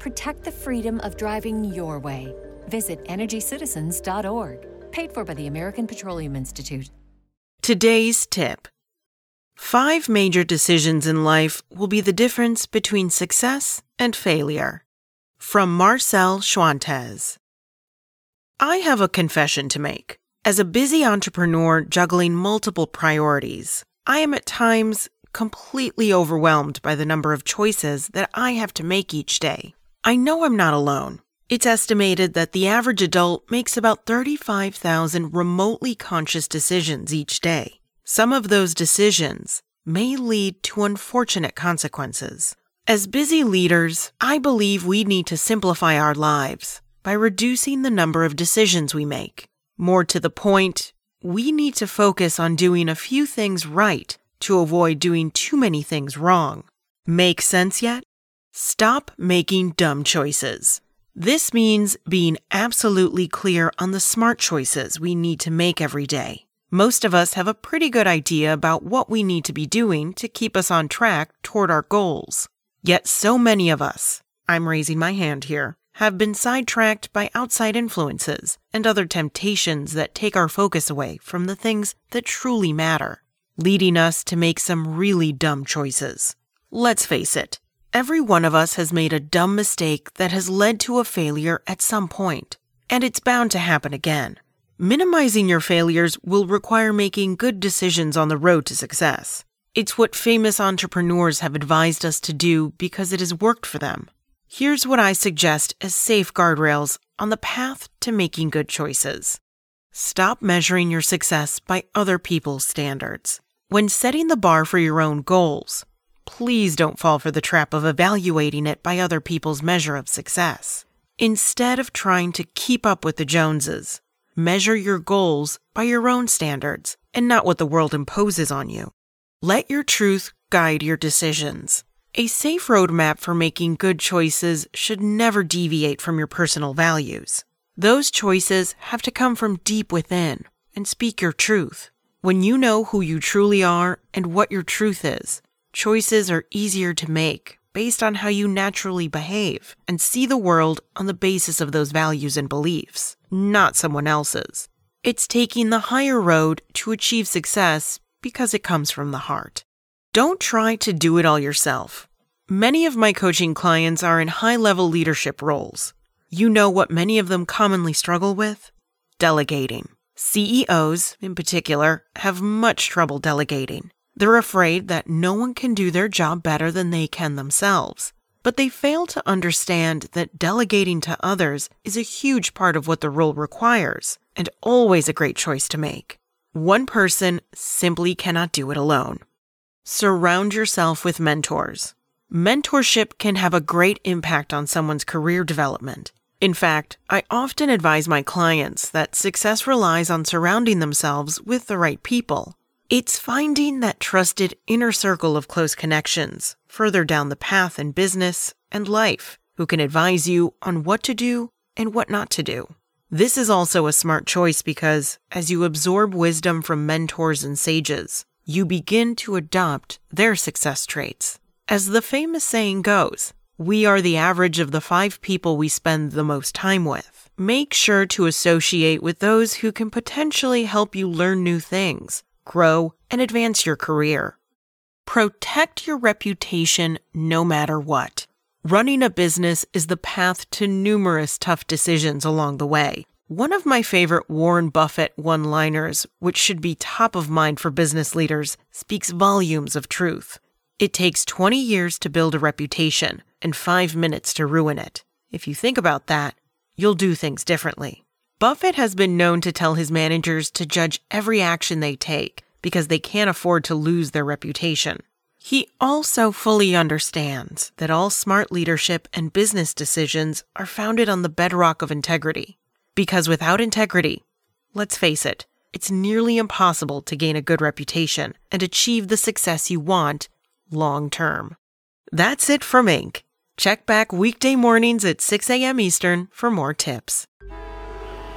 Protect the freedom of driving your way. Visit EnergyCitizens.org. Paid for by the American Petroleum Institute. Today's tip Five major decisions in life will be the difference between success and failure. From Marcel Schwantes. I have a confession to make. As a busy entrepreneur juggling multiple priorities, I am at times completely overwhelmed by the number of choices that I have to make each day. I know I'm not alone. It's estimated that the average adult makes about 35,000 remotely conscious decisions each day. Some of those decisions may lead to unfortunate consequences. As busy leaders, I believe we need to simplify our lives by reducing the number of decisions we make. More to the point, we need to focus on doing a few things right to avoid doing too many things wrong. Make sense yet? Stop making dumb choices. This means being absolutely clear on the smart choices we need to make every day. Most of us have a pretty good idea about what we need to be doing to keep us on track toward our goals. Yet so many of us, I'm raising my hand here, have been sidetracked by outside influences and other temptations that take our focus away from the things that truly matter, leading us to make some really dumb choices. Let's face it, every one of us has made a dumb mistake that has led to a failure at some point, and it's bound to happen again. Minimizing your failures will require making good decisions on the road to success. It's what famous entrepreneurs have advised us to do because it has worked for them. Here's what I suggest as safe guardrails on the path to making good choices. Stop measuring your success by other people's standards. When setting the bar for your own goals, please don't fall for the trap of evaluating it by other people's measure of success. Instead of trying to keep up with the Joneses, measure your goals by your own standards and not what the world imposes on you. Let your truth guide your decisions. A safe roadmap for making good choices should never deviate from your personal values. Those choices have to come from deep within and speak your truth. When you know who you truly are and what your truth is, choices are easier to make based on how you naturally behave and see the world on the basis of those values and beliefs, not someone else's. It's taking the higher road to achieve success because it comes from the heart. Don't try to do it all yourself. Many of my coaching clients are in high level leadership roles. You know what many of them commonly struggle with? Delegating. CEOs, in particular, have much trouble delegating. They're afraid that no one can do their job better than they can themselves. But they fail to understand that delegating to others is a huge part of what the role requires, and always a great choice to make. One person simply cannot do it alone. Surround yourself with mentors. Mentorship can have a great impact on someone's career development. In fact, I often advise my clients that success relies on surrounding themselves with the right people. It's finding that trusted inner circle of close connections further down the path in business and life who can advise you on what to do and what not to do. This is also a smart choice because as you absorb wisdom from mentors and sages, you begin to adopt their success traits. As the famous saying goes, we are the average of the five people we spend the most time with. Make sure to associate with those who can potentially help you learn new things, grow, and advance your career. Protect your reputation no matter what. Running a business is the path to numerous tough decisions along the way. One of my favorite Warren Buffett one liners, which should be top of mind for business leaders, speaks volumes of truth. It takes 20 years to build a reputation and five minutes to ruin it. If you think about that, you'll do things differently. Buffett has been known to tell his managers to judge every action they take because they can't afford to lose their reputation. He also fully understands that all smart leadership and business decisions are founded on the bedrock of integrity. Because without integrity, let's face it, it's nearly impossible to gain a good reputation and achieve the success you want long term. That's it from Inc. Check back weekday mornings at 6 a.m. Eastern for more tips.